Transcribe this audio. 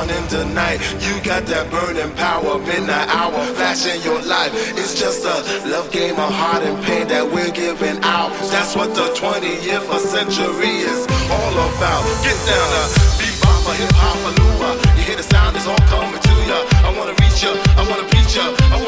On in the night. You got that burning power, midnight hour, flashing your life. It's just a love game of heart and pain that we're giving out. That's what the 20th century is all about. Get down uh, to bebop or hip hop or You hear the sound, it's all coming to ya. I wanna reach ya, I wanna beat ya. I